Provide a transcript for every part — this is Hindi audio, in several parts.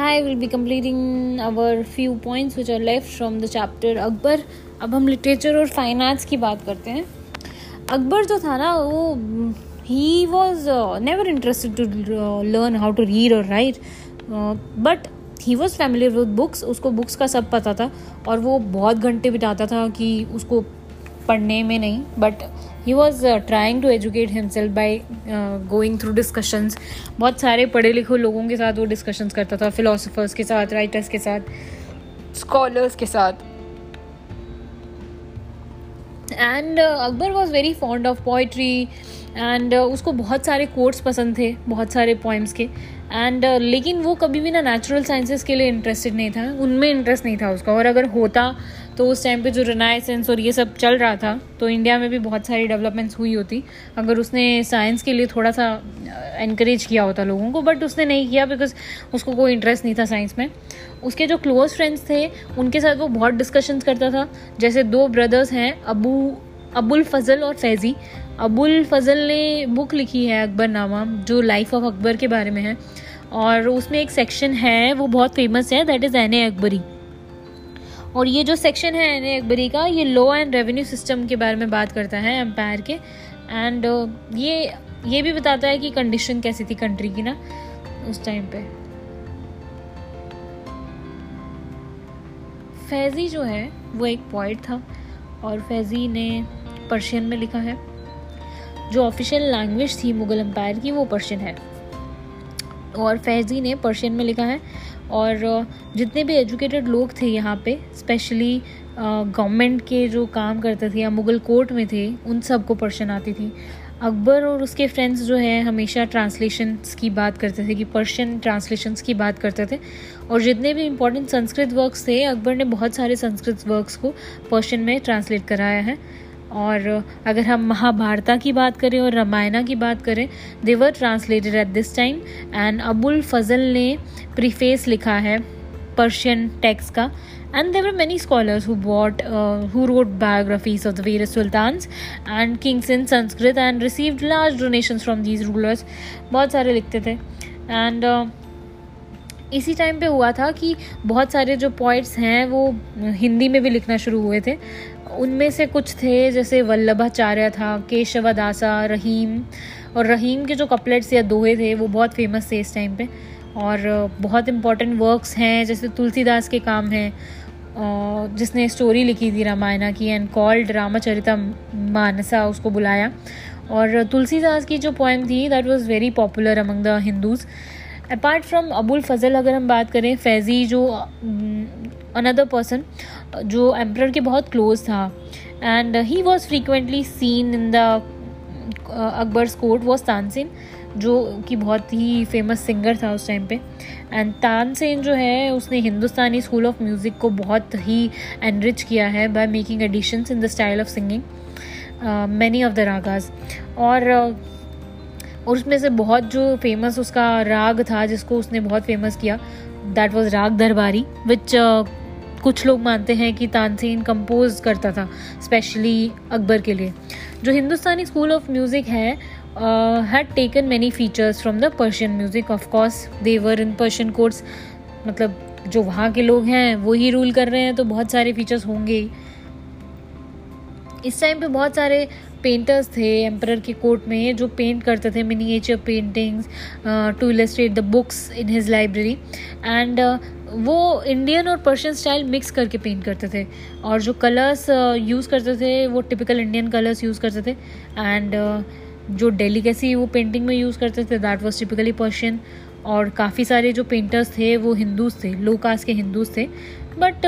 I will be completing our few points which are left from the chapter Akbar अब हम लिटरेचर और फाइनेंस की बात करते हैं। अकबर जो था ना, वो he was never interested to learn how to read और write but he was familiar with books उसको बुक्स का सब पता था। और वो बहुत घंटे बिताता था कि उसको पढ़ने में नहीं but he was trying to educate himself by going through discussions बहुत सारे पढ़े लिखे लोगों के साथ वो डिस्कशंस करता था फिलोसफर्स के साथ राइटर्स के साथ स्कॉलर्स के साथ. And Akbar was very fond of poetry and उसको बहुत सारे कोर्ट्स पसंद थे बहुत सारे पोइम्स के. एंड uh, लेकिन वो कभी भी ना नेचुरल साइंसेस के लिए इंटरेस्टेड नहीं था उनमें इंटरेस्ट नहीं था उसका. और अगर होता तो उस टाइम पे जो रिनाइसेंस और ये सब चल रहा था तो इंडिया में भी बहुत सारी डेवलपमेंट्स हुई होती। अगर उसने साइंस के लिए थोड़ा सा इनक्रेज किया होता लोगों को बट उसने नहीं किया बिकॉज़ उसको कोई इंटरेस्ट नहीं था साइंस में। उसके जो क्लोज फ्रेंड्स थे, उनके साथ वो बहुत डिस्कशंस करता था। जैसे दो ब्रदर्स हैं, अबू, अबुल फजल और फैज़ी। अबुल फजल ने बुक लिखी है अकबर नामा, जो लाइफ ऑफ़ अकबर के बारे में है। और उसमें एक सेक्शन है, वो बहुत फ़ेमस है दैट इज़ एन अकबरी और ये जो सेक्शन है एन अकबरी का ये लॉ एंड रेवेन्यू सिस्टम के बारे में बात करता है एम्पायर के। एंड uh, ये ये भी बताता है कि कंडीशन कैसी थी कंट्री की ना उस टाइम पे। फैज़ी जो है वो एक पॉइंट था और फैज़ी ने पर्शियन में लिखा है। जो ऑफिशियल लैंग्वेज थी मुगल एम्पायर की वो पर्शियन है। और फैज़ी ने पर्शियन में लिखा है। और जितने भी एजुकेटेड लोग थे यहाँ पे स्पेशली गवर्नमेंट के जो काम करते थे या मुगल कोर्ट में थे, उन सबको पर्शियन आती थी। अकबर और उसके फ्रेंड्स जो है, हमेशा ट्रांसलेशंस की बात करते थे, कि पर्शियन ट्रांसलेशंस की बात करते थे। और जितने भी इम्पोर्टेंट संस्कृत वर्क्स थे, अकबर ने बहुत सारे संस्कृत वर्क्स को पर्शियन में ट्रांसलेट कराया है। और अगर हम महाभारता की बात करें और रामायणा की बात करें they were translated at this time and Abul Fazl ने प्रीफेस लिखा है पर्शियन टेक्स का। And they were many scholars who what who wrote biographies of the various sultans and kings in Sanskrit and received large donation from these rulers बहुत सारे लिखते थे। एंड इसी टाइम पे हुआ था कि बहुत सारे जो पोइट्स हैं, वो हिंदी में भी लिखना शुरू हुए थे। उनमें से कुछ थे, जैसे वल्लभाचार्य था, केशवदासा, रहीम। और रहीम के जो कपलेट्स या दोहे थे, वो बहुत फ़ेमस थे इस टाइम पे। और बहुत इंपॉर्टेंट वर्क्स हैं, जैसे तुलसीदास के काम हैं जिसने स्टोरी लिखी थी रामायणा की एंड कॉल्ड रामचरिता मानसा उसको बुलाया। और तुलसीदास की जो पोएम थी that was very popular among the Hindus apart from Abul Fazl अगर हम बात करें फैज़ी जो अनदर पर्सन जो एम्पर के बहुत क्लोज था and he was frequently seen in the Akbar's court was Tansen जो कि बहुत ही फ़ेमस सिंगर था उस टाइम पे. एंड तानसेन जो है उसने हिंदुस्तानी स्कूल ऑफ़ म्यूज़िक को बहुत ही एनरिच किया है by making additions in the style of singing many of the ragas और uh, और उसमें से बहुत जो फ़ेमस उसका राग था जिसको उसने बहुत फ़ेमस किया दैट वॉज़ राग दरबारी विच uh, कुछ लोग मानते हैं कि तानसेन कंपोज करता था स्पेशली अकबर के लिए। जो हिंदुस्तानी स्कूल ऑफ़ म्यूज़िक है had taken many features from the Persian music of course they were in Persian courts मतलब जो वहाँ के लोग हैं वो ही रूल कर रहे हैं तो बहुत सारे फीचर्स होंगे। ही इस टाइम पे बहुत सारे पेंटर्स थे एम्पर के कोर्ट में जो पेंट करते थे miniature paintings to illustrate the books in his library and वो इंडियन और पर्शियन स्टाइल मिक्स करके पेंट करते थे। और जो कलर्स यूज़ uh, करते थे वो टिपिकल इंडियन कलर्स यूज़ करते थे। एंड uh, जो डेलीकेसी वो पेंटिंग में यूज़ करते थे दैट वॉज़ टिपिकली पर्शियन और काफ़ी सारे जो पेंटर्स थे वो हिंदूज थे लो कास्ट के हिंदूज थे। But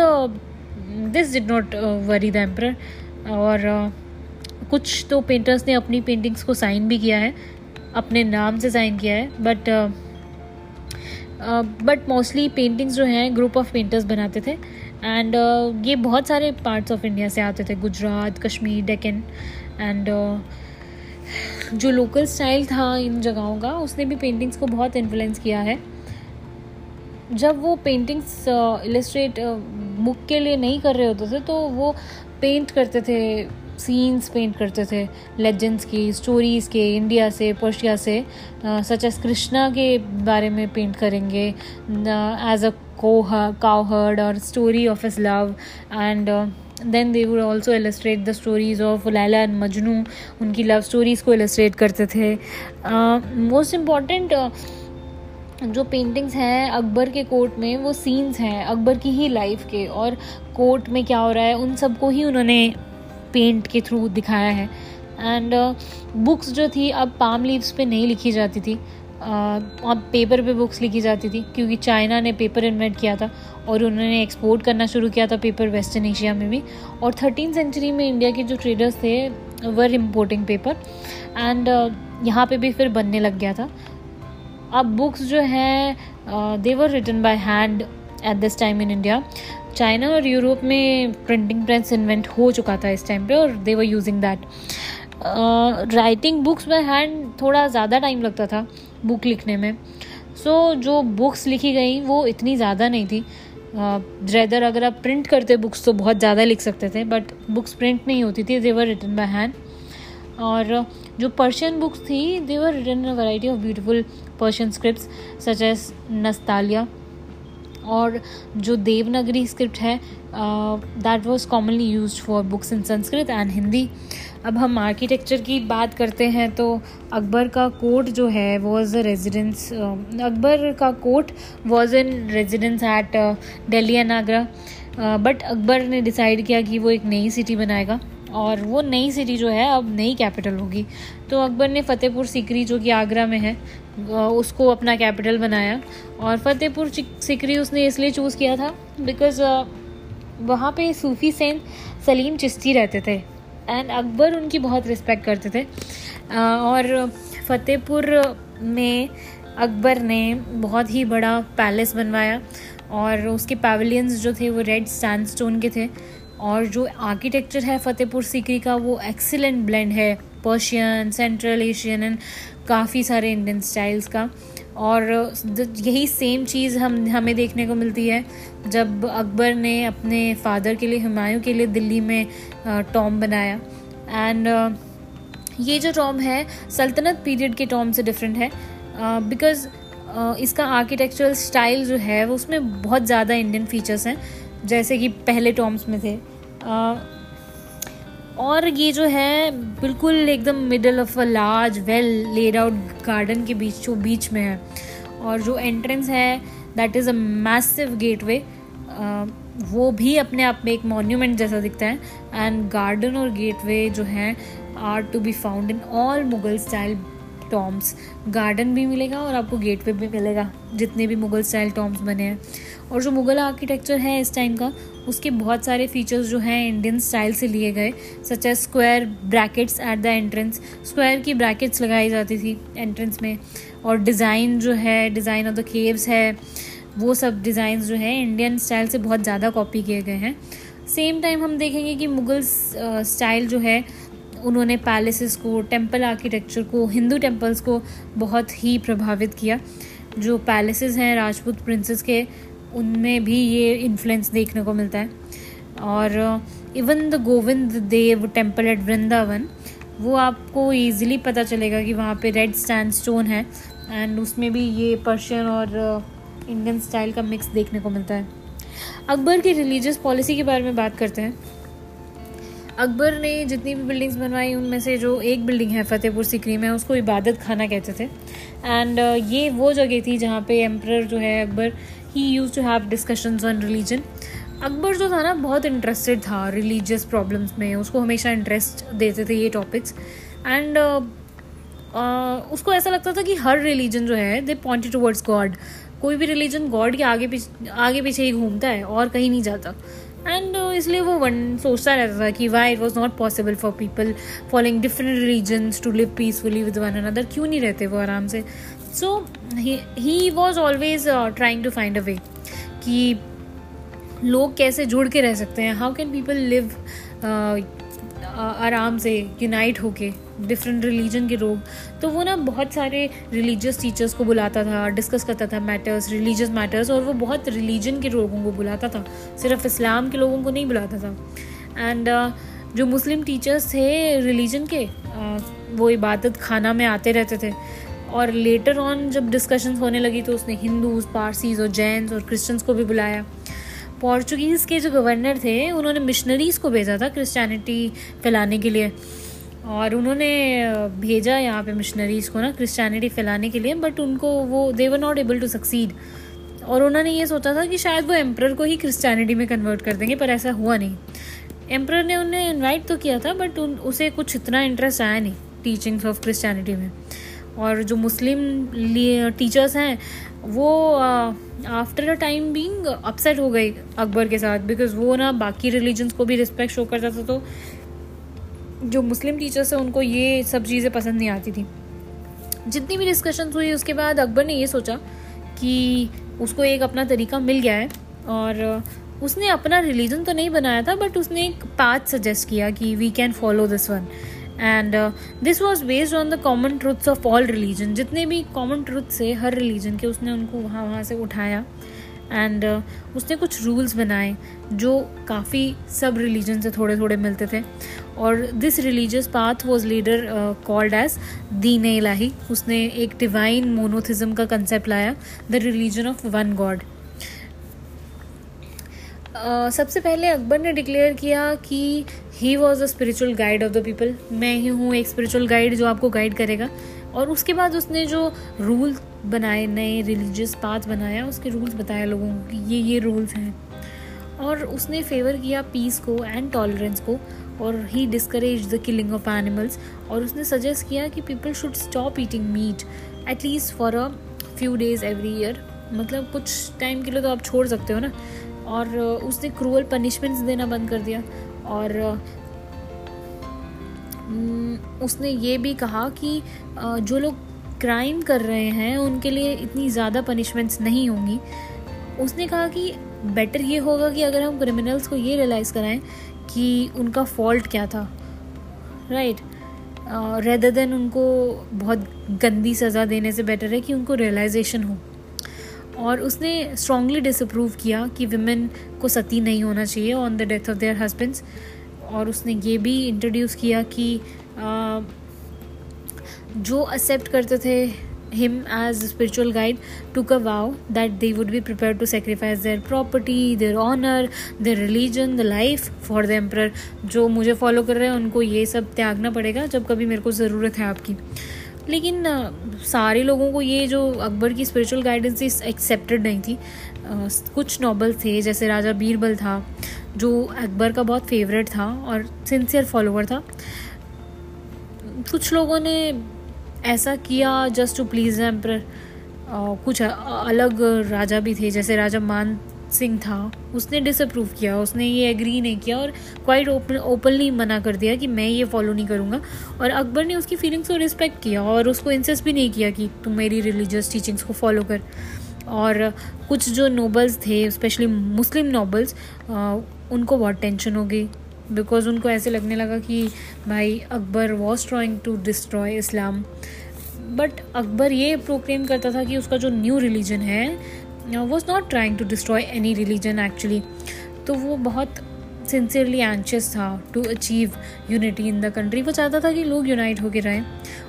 this did not worry the emperor और uh, कुछ तो पेंटर्स ने अपनी पेंटिंग्स को साइन भी किया है अपने नाम से साइन किया है बट बट मोस्टली पेंटिंग्स जो हैं ग्रुप ऑफ़ पेंटर्स बनाते थे एंड uh, ये बहुत सारे पार्ट्स ऑफ़ इंडिया से आते थे गुजरात कश्मीर डेकन एंड जो लोकल स्टाइल था इन जगहों का उसने भी पेंटिंग्स को बहुत इन्फ्लुएंस किया है। जब वो पेंटिंग्स इलस्ट्रेट बुक के लिए नहीं कर रहे होते थे तो वो पेंट करते थे सीन्स पेंट करते थे लेजेंड्स की स्टोरीज़ के इंडिया से पर्शिया से सच एस कृष्णा के बारे में पेंट करेंगे एज अ को काउ हर्ड और story of his love and then they would also illustrate the stories of Laila and Majnu उनकी लव स्टोरीज़ को इलस्ट्रेट करते थे। मोस्ट इंपॉर्टेंट जो पेंटिंग्स हैं अकबर के कोर्ट में, वो सीन्स हैं, अकबर की ही लाइफ के और कोर्ट में क्या हो रहा है, उन सबको ही उन्होंने पेंट के थ्रू दिखाया है। एंड बुक्स uh, जो थी अब पाम लीव्स पे नहीं लिखी जाती थी। Uh, अब पेपर पे बुक्स लिखी जाती थी क्योंकि चाइना ने पेपर इन्वेंट किया था और उन्होंने एक्सपोर्ट करना शुरू किया था पेपर वेस्टर्न एशिया में भी। और थर्टीन सेंचुरी में इंडिया के जो ट्रेडर्स थे वर इम्पोर्टिंग पेपर एंड यहाँ पे भी फिर बनने लग गया था। अब बुक्स जो हैं they were written by hand at this time in India China और यूरोप में प्रिंटिंग प्रेस इन्वेंट हो चुका था इस टाइम पे और they were using that writing books by hand थोड़ा ज़्यादा टाइम लगता था बुक लिखने में. सो so, जो बुक्स लिखी गई वो इतनी ज़्यादा नहीं थी. रेदर uh, अगर आप प्रिंट करते बुक्स तो बहुत ज़्यादा लिख सकते थे बट बुक्स प्रिंट नहीं होती थी देवर रिटन बाय हैंड और जो पर्शियन बुक्स थी they were written a of beautiful Persian script such as Nastaliq और जो देवनागरी स्क्रिप्ट है that was commonly used for books in Sanskrit and Hindi अब हम आर्किटेक्चर की बात करते हैं तो अकबर का कोर्ट जो है वॉज़ अ रेजिडेंस अकबर का court was in residence at Delhi and Agra but Akbar ने डिसाइड किया कि वो एक नई सिटी बनाएगा और वो नई सिटी जो है, अब नई कैपिटल होगी। तो अकबर ने फ़तेहपुर सीकरी, जो कि आगरा में है उसको अपना कैपिटल बनाया। और फ़तेहपुर सिकरी उसने इसलिए चूज़ किया था बिकॉज़ वहाँ पे सूफ़ी सेंट सलीम चिश्ती रहते थे एंड अकबर उनकी बहुत रिस्पेक्ट करते थे। और फ़तेहपुर में अकबर ने बहुत ही बड़ा पैलेस बनवाया, और उसके पैवेलियंस जो थे वो रेड सैंडस्टोन के थे, और जो आर्किटेक्चर है फ़तेहपुर सीकरी का वो एक्सीलेंट ब्लेंड है पर्शियन सेंट्रल एशियन एंड काफ़ी सारे इंडियन स्टाइल्स का। और यही सेम चीज़ हम, हमें देखने को मिलती है, जब अकबर ने अपने फादर के लिए, हुमायूं के लिए दिल्ली में टॉम बनाया। एंड ये जो टॉम है, सल्तनत पीरियड के टॉम से डिफरेंट है। बिकॉज़ इसका आर्किटेक्चरल स्टाइल जो है, वो उसमें बहुत ज़्यादा इंडियन फीचर्स हैं, जैसे कि पहले टॉम्स में थे। और ये जो है, बिल्कुल एकदम middle of a large well laid out garden के बीच, जो बीच में है। और जो एंट्रेंस है that is a massive gateway भी अपने आप में एक मॉन्यूमेंट जैसा दिखता है। एंड गार्डन और गेट वे जो है are to be found in all Mughal style tombs garden भी मिलेगा और आपको गेट वे भी मिलेगा, जितने भी मुगल स्टाइल टॉम्स बने हैं। और जो मुगल आर्किटेक्चर है इस टाइम का उसके बहुत सारे फीचर्स जो हैं इंडियन स्टाइल से लिए गए such as square brackets at the entrance square की ब्रैकेट्स लगाई जाती थी एंट्रेंस में। और डिज़ाइन जो है डिज़ाइन ऑफ़ द केव्स है, वो सब डिज़ाइन जो है इंडियन स्टाइल से बहुत ज़्यादा कॉपी किए गए हैं। सेम टाइम हम देखेंगे कि मुगल स्टाइल जो है, उन्होंने पैलेसेस को टेंपल आर्किटेक्चर को हिंदू टेम्पल्स को बहुत ही प्रभावित किया। जो पैलेसेस हैं राजपूत प्रिंसेस के उनमें भी ये इन्फ्लुएंस देखने को मिलता है। और even the Govind Dev temple at Vrindavan वो आपको ईजिली पता चलेगा कि वहाँ पे रेड स्टैंड स्टोन है एंड उसमें भी ये पर्शियन और इंडियन uh, स्टाइल का मिक्स देखने को मिलता है। अकबर की रिलीजियस पॉलिसी के बारे में बात करते हैं। अकबर ने जितनी भी बिल्डिंग्स बनवाई उनमें से जो एक बिल्डिंग है फतेहपुर सिकरी में उसको इबादत खाना कहते थे। एंड uh, ये वो जगह थी जहाँ पे एम्प्रर जो है Akbar he used to have discussions on religion Akbar जो था ना बहुत इंटरेस्टेड था रिलीजियस प्रॉब्लम्स में। उसको हमेशा इंटरेस्ट देते थे ये टॉपिक्स एंड uh, uh, उसको ऐसा लगता था कि हर रिलीजन जो है दे पॉइंटेड टूवर्ड्स गॉड कोई भी रिलीजन गॉड के आगे पीछे आगे पीछे ही घूमता है और कहीं नहीं जाता। एंड uh, इसलिए वो वन सोचता रहता था कि why it was not possible for people following different religions to live peacefully with one another क्यों नहीं रहते वो आराम से? So he was always trying to find a way कि लोग कैसे जुड़ के रह सकते हैं? हाउ कैन पीपल लिव आराम से यूनाइट होके डिफरेंट रिलीजन के लोग? तो वो ना बहुत सारे रिलीजियस टीचर्स को बुलाता था डिस्कस करता था मैटर्स रिलीजियस मैटर्स और वो बहुत रिलीजन के लोगों को बुलाता था। सिर्फ़ इस्लाम के लोगों को नहीं बुलाता था। एंड uh, जो मुस्लिम टीचर्स थे रिलीजन के uh, वो इबादत खाना में आते रहते थे। और लेटर ऑन जब डिस्कशंस होने लगी तो उसने हिंदूज पारसीज और जैन्स और क्रिश्चियंस को भी बुलाया। पोर्चुगीज़ के जो गवर्नर थे, उन्होंने मिशनरीज़ को भेजा था क्रिश्चियनिटी फैलाने के लिए। और उन्होंने भेजा यहाँ पे मिशनरीज़ को ना क्रिश्चियनिटी फैलाने के लिए बट उनको वो they were not able to succeed और उन्होंने ये सोचा था कि शायद वो एम्प्रर को ही क्रिश्चियनिटी में कन्वर्ट कर देंगे, पर ऐसा हुआ नहीं। एम्प्रर ने उन्हें इनवाइट तो किया था बट उन, उसे कुछ इतना इंटरेस्ट आया नहीं टीचिंग्स ऑफ़ क्रिश्चियनिटी में। और जो मुस्लिम टीचर्स हैं, वो after a time being upset हो गई अकबर के साथ बिकॉज़ वो ना बाकी रिलीजन्स को भी रिस्पेक्ट शो करता था तो जो मुस्लिम टीचर्स हैं, उनको ये सब चीज़ें पसंद नहीं आती थी। जितनी भी डिस्कशन हुई, उसके बाद अकबर ने ये सोचा कि उसको एक अपना तरीका मिल गया है, और उसने अपना रिलीजन तो नहीं बनाया था बट उसने एक पाथ सजेस्ट किया कि we can follow this one and this was based on the common truths of all religion जितने भी कॉमन ट्रूथ्स है हर रिलीजन के उसने उनको वहाँ वहाँ से उठाया। एंड uh, उसने कुछ रूल्स बनाए जो काफ़ी सब रिलीजन से थोड़े थोड़े मिलते थे। और this religious path was later called as Din Ilahi उसने एक डिवाइन मोनोथिज्म का कंसेप्ट लाया the religion of one god सबसे पहले अकबर ने डिक्लेयर किया कि he was a spiritual guide of the people मैं ही हूँ एक स्पिरिचुअल गाइड जो आपको गाइड करेगा। और उसके बाद उसने जो रूल बनाए, नए रिलीजियस पाथ बनाया, उसके रूल्स बताया लोगों को कि ये ये रूल्स हैं। और उसने फेवर किया पीस को एंड टॉलरेंस को, और he discourage the killing of animals और उसने सजेस्ट किया कि people should stop eating meat at least for a few days every year मतलब कुछ टाइम के लिए तो आप छोड़ सकते हो ना। और उसने क्रूअल पनिशमेंट्स देना बंद कर दिया। और उसने ये भी कहा कि जो लोग क्राइम कर रहे हैं, उनके लिए इतनी ज़्यादा पनिशमेंट्स नहीं होंगी। उसने कहा कि बेटर ये होगा कि अगर हम क्रिमिनल्स को ये रियलाइज़ कराएँ कि उनका फॉल्ट क्या था राइट रेदर देन उनको बहुत गंदी सज़ा देने से बेटर है कि उनको रियलाइजेशन हो। और उसने स्ट्रांगली डिसअप्रूव किया कि विमेन को सती नहीं होना चाहिए on the death of their husbands और उसने ये भी इंट्रोड्यूस किया कि जो एक्सेप्ट करते थे him as spiritual guide took a vow that they would be prepare to sacrifice their property their honour their religion the life for the emperor जो मुझे फॉलो कर रहे हैं, उनको ये सब त्यागना पड़ेगा जब कभी मेरे को ज़रूरत है आपकी। लेकिन सारे लोगों को ये जो अकबर की स्पिरिचुअल गाइडेंस थी एक्सेप्टेड नहीं थी कुछ नॉबल थे, जैसे राजा बीरबल था, जो अकबर का बहुत फेवरेट था और सिंसियर फॉलोअर था। कुछ लोगों ने ऐसा किया जस्ट टू प्लीज़ एम्पर कुछ अलग राजा भी थे, जैसे राजा मान सिंह था। उसने डिसअप्रूव किया, उसने ये एग्री नहीं किया और क्वाइट ओपन ओपनली मना कर दिया कि मैं ये फॉलो नहीं करूँगा। और अकबर ने उसकी फीलिंग्स को रिस्पेक्ट किया और उसको इंसिस्ट भी नहीं किया कि तुम मेरी रिलीजियस टीचिंग्स को फॉलो कर। और कुछ जो नोबल्स थे स्पेशली मुस्लिम नोबल्स उनको बहुत टेंशन हो गई। बिकॉज़ उनको ऐसे लगने लगा कि भाई, Akbar was trying to destroy Islam but Akbar ये प्रोक्लेम करता था कि उसका जो न्यू रिलीजन है was not trying to destroy any religion actually तो वो बहुत सिंसियरली एंशियस था to achieve unity in the country वो चाहता था कि लोग यूनाइट होकर रहें।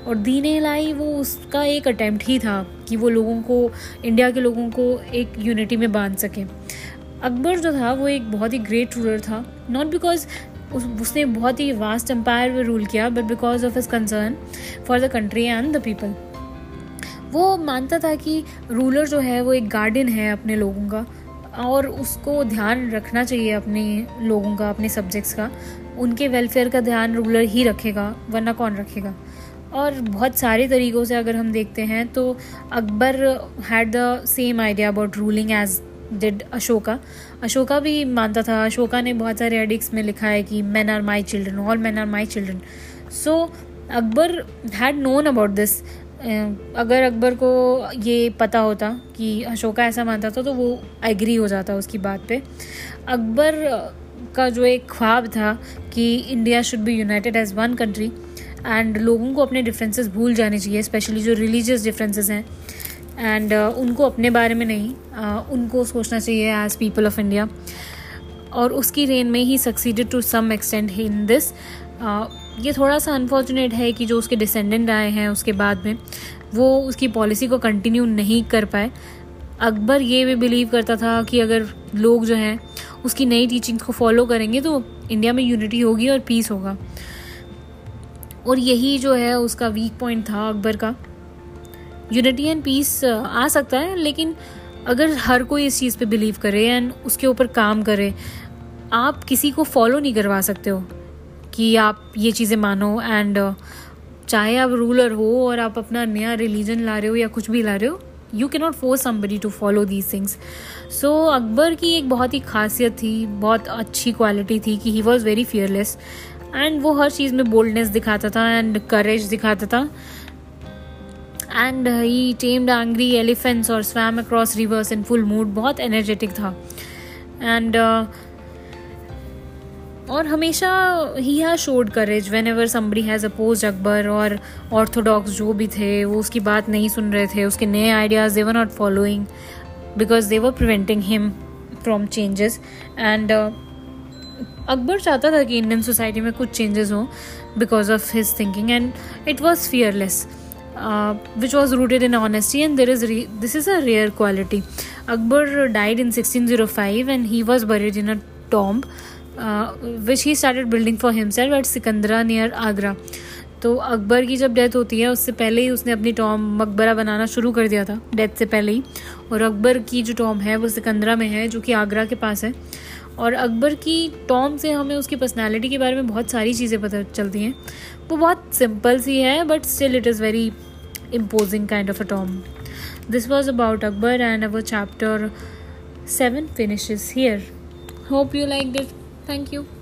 और दीन लाई वो उसका एक अटैम्प्ट ही था कि वो लोगों को इंडिया के लोगों को एक यूनिटी में बाँध सके। अकबर जो था वो एक बहुत ही ग्रेट रूलर था। नॉट बिकॉज़ उस, उसने बहुत ही वास्ट एम्पायर में रूल किया but because of his concern for the country and the people वो मानता था कि रूलर जो है वो एक गार्डियन है अपने लोगों का, और उसको ध्यान रखना चाहिए अपने लोगों का, अपने सब्जेक्ट्स का। उनके वेलफेयर का ध्यान रूलर ही रखेगा, वरना कौन रखेगा? और बहुत सारे तरीक़ों से अगर हम देखते हैं तो Akbar had the same idea about ruling as did Ashoka. Ashoka भी मानता था, अशोका ने बहुत सारे एडिक्स में लिखा है कि man are my children all man are my children so Akbar had known about this अगर अकबर को ये पता होता कि अशोका ऐसा मानता था तो वो एग्री हो जाता उसकी बात पे। अकबर का जो एक ख्वाब था कि India should be united as one country and लोगों को अपने डिफरेंसेस भूल जाने चाहिए स्पेशली जो रिलीजियस डिफरेंसेस हैं। एंड uh, उनको अपने बारे में नहीं uh, उनको सोचना चाहिए एज पीपल ऑफ़ इंडिया और उसकी रेन में he succeeded to some extent in this ये थोड़ा सा अनफॉर्चुनेट है कि जो उसके डिसेंडेंट आए हैं उसके बाद में, वो उसकी पॉलिसी को कंटिन्यू नहीं कर पाए। अकबर ये भी बिलीव करता था कि अगर लोग जो हैं, उसकी नई टीचिंग्स को फॉलो करेंगे तो इंडिया में यूनिटी होगी और पीस होगा। और यही जो है उसका वीक पॉइंट था अकबर का। यूनिटी एंड पीस आ सकता है, लेकिन अगर हर कोई इस चीज़ पे बिलीव करे एंड उसके ऊपर काम करे, आप किसी को फॉलो नहीं करवा सकते हो। कि आप ये चीज़ें मानो एंड चाहे आप रूलर हो और आप अपना नया रिलीजन ला रहे हो या कुछ भी ला रहे हो you can not force somebody to follow these things so Akbar की एक बहुत ही खासियत थी बहुत अच्छी क्वालिटी थी कि he was very fearless and वो हर चीज़ में बोल्डनेस दिखाता था एंड करेज दिखाता था. And he tamed angry elephants और swam across rivers in full mood बहुत एनर्जेटिक था. एंड uh, और हमेशा ही has showed courage whenever somebody has oppose Akbar और ऑर्थोडॉक्स जो भी थे, वो उसकी बात नहीं सुन रहे थे, उसके नए ideas they were not following because they were preventing him from changes and Akbar चाहता था कि इंडियन सोसाइटी में कुछ चेंजेस हों because of his thinking and it was fearless which was rooted in honesty and there is this is a rare quality Akbar died in sixteen zero five and he was buried in a tomb which he started building for himself at Sikandra near Agra तो अकबर की जब डेथ होती है, उससे पहले ही उसने अपनी टॉम मकबरा बनाना शुरू कर दिया था डेथ से पहले ही। और अकबर की जो टॉम है, वो सिकंदरा में है, जो कि आगरा के पास है। और अकबर की टॉम से हमें उसकी पर्सनैलिटी के बारे में बहुत सारी चीज़ें पता चलती हैं। वो बहुत सिंपल सी है but still it is very imposing kind of a tomb this was about Akbar and our chapter seven finishes here hope you like it Thank you.